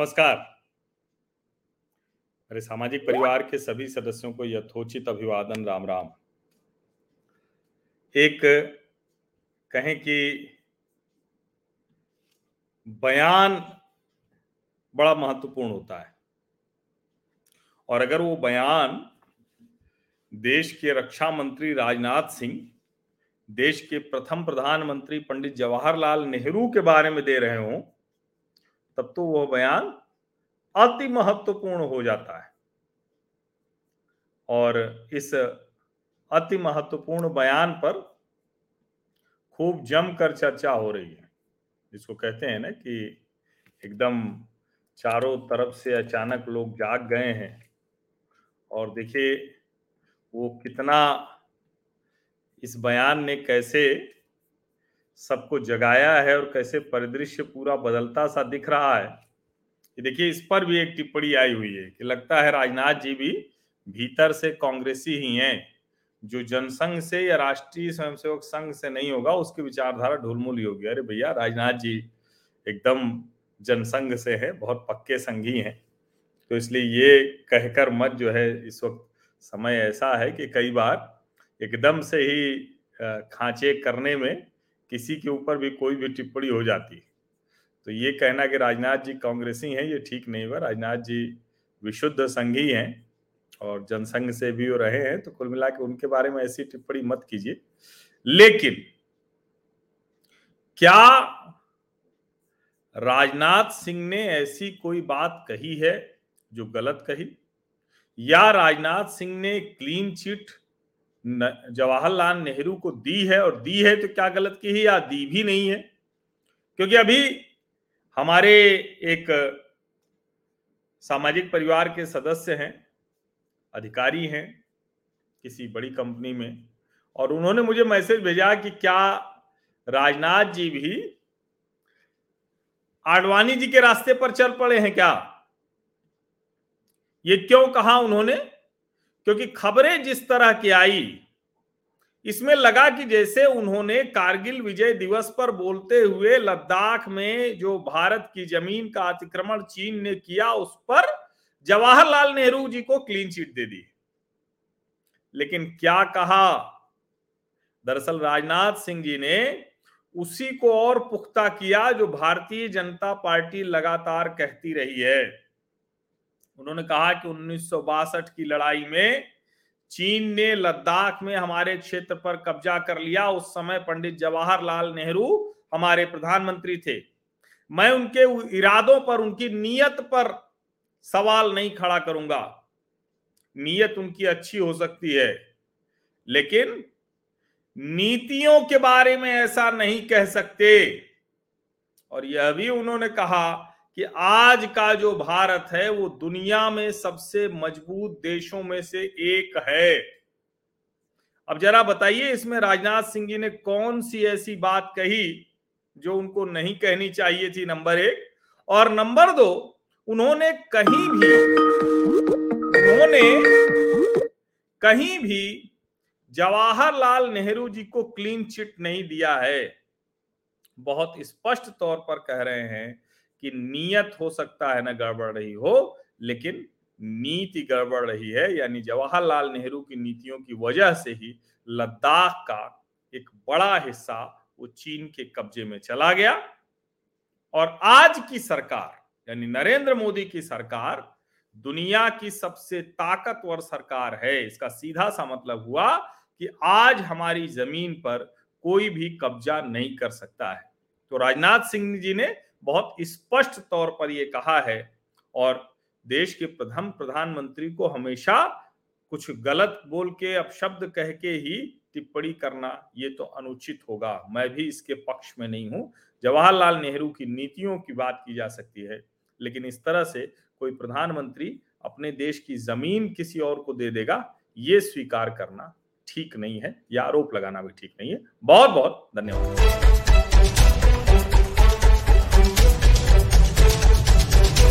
नमस्कार। मेरे सामाजिक परिवार के सभी सदस्यों को यथोचित अभिवादन, राम राम। एक कहें कि बयान बड़ा महत्वपूर्ण होता है। और अगर वो बयान देश के रक्षा मंत्री राजनाथ सिंह, देश के प्रथम प्रधानमंत्री पंडित जवाहरलाल नेहरू के बारे में दे रहे हों तब तो वह बयान अति महत्वपूर्ण हो जाता है। और इस अति महत्वपूर्ण बयान पर खूब जमकर चर्चा हो रही है, जिसको कहते हैं ना कि एकदम चारों तरफ़ से अचानक लोग जाग गए हैं। और देखिए, वो कितना इस बयान ने कैसे सबको जगाया है और कैसे परिदृश्य पूरा बदलता सा दिख रहा है। कि देखिए, इस पर भी एक टिप्पणी आई हुई है कि लगता है राजनाथ जी भी भीतर से कांग्रेसी ही हैं। जो जनसंघ से या राष्ट्रीय स्वयंसेवक संघ से नहीं होगा, उसकी विचारधारा ढुलमुल होगी। अरे भैया, राजनाथ जी एकदम जनसंघ से है, बहुत पक्के संघी हैं। तो इसलिए ये कहकर मत जो है, इस वक्त समय ऐसा है कि कई बार एकदम से ही खांचे करने में किसी के ऊपर भी कोई भी टिप्पणी हो जाती। है तो ये कहना कि राजनाथ जी कांग्रेसी हैं, ये ठीक नहीं हुआ। राजनाथ जी विशुद्ध संघी हैं और जनसंघ से भी वो रहे हैं तो कुल मिला के उनके बारे में ऐसी टिप्पणी मत कीजिए। लेकिन क्या राजनाथ सिंह ने ऐसी कोई बात कही है जो गलत कही? या राजनाथ सिंह ने क्लीन चिट जवाहरलाल नेहरू को दी है और दी है तो क्या गलत की है? या दी भी नहीं है? क्योंकि अभी हमारे एक सामाजिक परिवार के सदस्य हैं, अधिकारी हैं किसी बड़ी कंपनी में, और उन्होंने मुझे मैसेज भेजा कि क्या राजनाथ जी भी आडवाणी जी के रास्ते पर चल पड़े हैं क्या? ये क्यों कहा उन्होंने? क्योंकि खबरें जिस तरह की आई, इसमें लगा कि जैसे उन्होंने कारगिल विजय दिवस पर बोलते हुए लद्दाख में जो भारत की ज़मीन का अतिक्रमण चीन ने किया, उस पर जवाहरलाल नेहरू जी को क्लीन चिट दे दी। लेकिन क्या कहा? दरअसल राजनाथ सिंह जी ने उसी को और पुख्ता किया जो भारतीय जनता पार्टी लगातार कहती रही है। उन्होंने कहा कि उन्नीस सौ बासठ की लड़ाई में चीन ने लद्दाख में हमारे क्षेत्र पर कब्जा कर लिया। उस समय पंडित जवाहरलाल नेहरू हमारे प्रधानमंत्री थे। मैं उनके इरादों पर, उनकी नीयत पर सवाल नहीं खड़ा करूँगा। नीयत उनकी अच्छी हो सकती है, लेकिन नीतियों के बारे में ऐसा नहीं कह सकते। और यह भी उन्होंने कहा कि आज का जो भारत है, वो दुनिया में सबसे मज़बूत देशों में से एक है। अब जरा बताइए, इसमें राजनाथ सिंह जी ने कौन सी ऐसी बात कही जो उनको नहीं कहनी चाहिए थी, नंबर एक? और नंबर दो, उन्होंने कहीं भी, उन्होंने कहीं भी जवाहरलाल नेहरू जी को क्लीन चिट नहीं दिया है। बहुत स्पष्ट तौर पर कह रहे हैं कि नीयत हो सकता है ना गड़बड़ रही हो, लेकिन नीति गड़बड़ रही है, यानी जवाहरलाल नेहरू की नीतियों की वजह से ही लद्दाख का एक बड़ा हिस्सा वो चीन के कब्जे में चला गया। और आज की सरकार, यानी नरेंद्र मोदी की सरकार, दुनिया की सबसे ताकतवर सरकार है। इसका सीधा सा मतलब हुआ कि आज हमारी ज़मीन पर कोई भी कब्जा नहीं कर सकता है। तो राजनाथ सिंह जी ने बहुत स्पष्ट तौर पर यह कहा है और देश के प्रथम प्रधानमंत्री को हमेशा कुछ गलत बोल के, अपशब्द कह के ही टिप्पणी करना ये तो अनुचित होगा। मैं भी इसके पक्ष में नहीं हूँ। जवाहरलाल नेहरू की नीतियों की बात की जा सकती है, लेकिन इस तरह से कोई प्रधानमंत्री अपने देश की ज़मीन किसी और को दे देगा, ये स्वीकार करना ठीक नहीं है, या आरोप लगाना भी ठीक नहीं है। बहुत बहुत धन्यवाद।